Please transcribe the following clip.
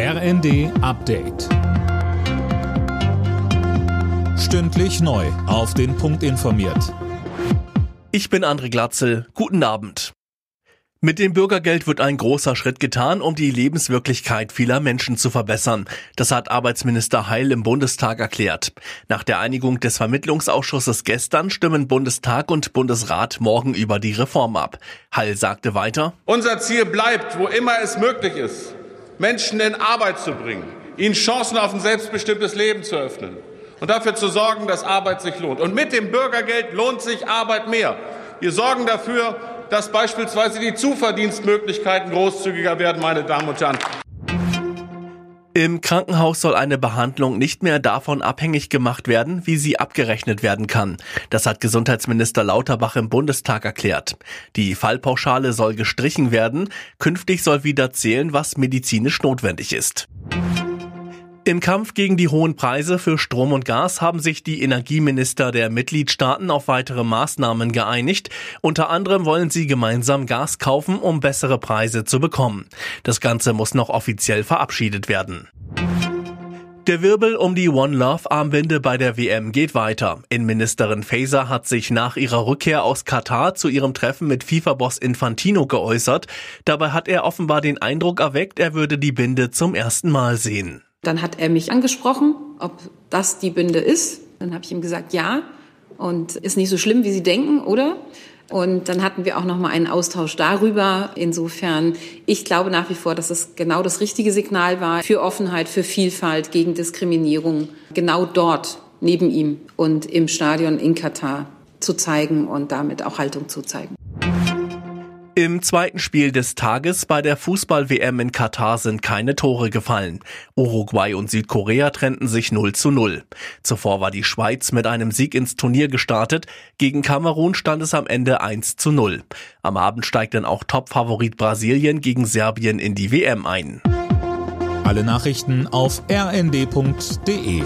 RND Update. Stündlich neu. Auf den Punkt informiert. Ich bin André Glatzel. Guten Abend. Mit dem Bürgergeld wird ein großer Schritt getan, um die Lebenswirklichkeit vieler Menschen zu verbessern. Das hat Arbeitsminister Heil im Bundestag erklärt. Nach der Einigung des Vermittlungsausschusses gestern stimmen Bundestag und Bundesrat morgen über die Reform ab. Heil sagte weiter, Unser Ziel bleibt, wo immer es möglich ist, Menschen in Arbeit zu bringen, ihnen Chancen auf ein selbstbestimmtes Leben zu öffnen und dafür zu sorgen, dass Arbeit sich lohnt. Und mit dem Bürgergeld lohnt sich Arbeit mehr. Wir sorgen dafür, dass beispielsweise die Zuverdienstmöglichkeiten großzügiger werden, meine Damen und Herren. Im Krankenhaus soll eine Behandlung nicht mehr davon abhängig gemacht werden, wie sie abgerechnet werden kann. Das hat Gesundheitsminister Lauterbach im Bundestag erklärt. Die Fallpauschale soll gestrichen werden. Künftig soll wieder zählen, was medizinisch notwendig ist. Im Kampf gegen die hohen Preise für Strom und Gas haben sich die Energieminister der Mitgliedstaaten auf weitere Maßnahmen geeinigt. Unter anderem wollen sie gemeinsam Gas kaufen, um bessere Preise zu bekommen. Das Ganze muss noch offiziell verabschiedet werden. Der Wirbel um die One Love Armbinde bei der WM geht weiter. Innenministerin Faeser hat sich nach ihrer Rückkehr aus Katar zu ihrem Treffen mit FIFA-Boss Infantino geäußert. Dabei hat er offenbar den Eindruck erweckt, er würde die Binde zum ersten Mal sehen. Dann hat er mich angesprochen, ob das die Binde ist. Dann habe ich ihm gesagt, ja. Und ist nicht so schlimm, wie Sie denken, oder? Und dann hatten wir auch noch mal einen Austausch darüber. Insofern, ich glaube nach wie vor, dass es genau das richtige Signal war für Offenheit, für Vielfalt, gegen Diskriminierung, genau dort neben ihm und im Stadion in Katar zu zeigen und damit auch Haltung zu zeigen. Im zweiten Spiel des Tages bei der Fußball-WM in Katar sind keine Tore gefallen. Uruguay und Südkorea trennten sich 0 zu 0. Zuvor war die Schweiz mit einem Sieg ins Turnier gestartet. Gegen Kamerun stand es am Ende 1 zu 0. Am Abend steigt dann auch Topfavorit Brasilien gegen Serbien in die WM ein. Alle Nachrichten auf rnd.de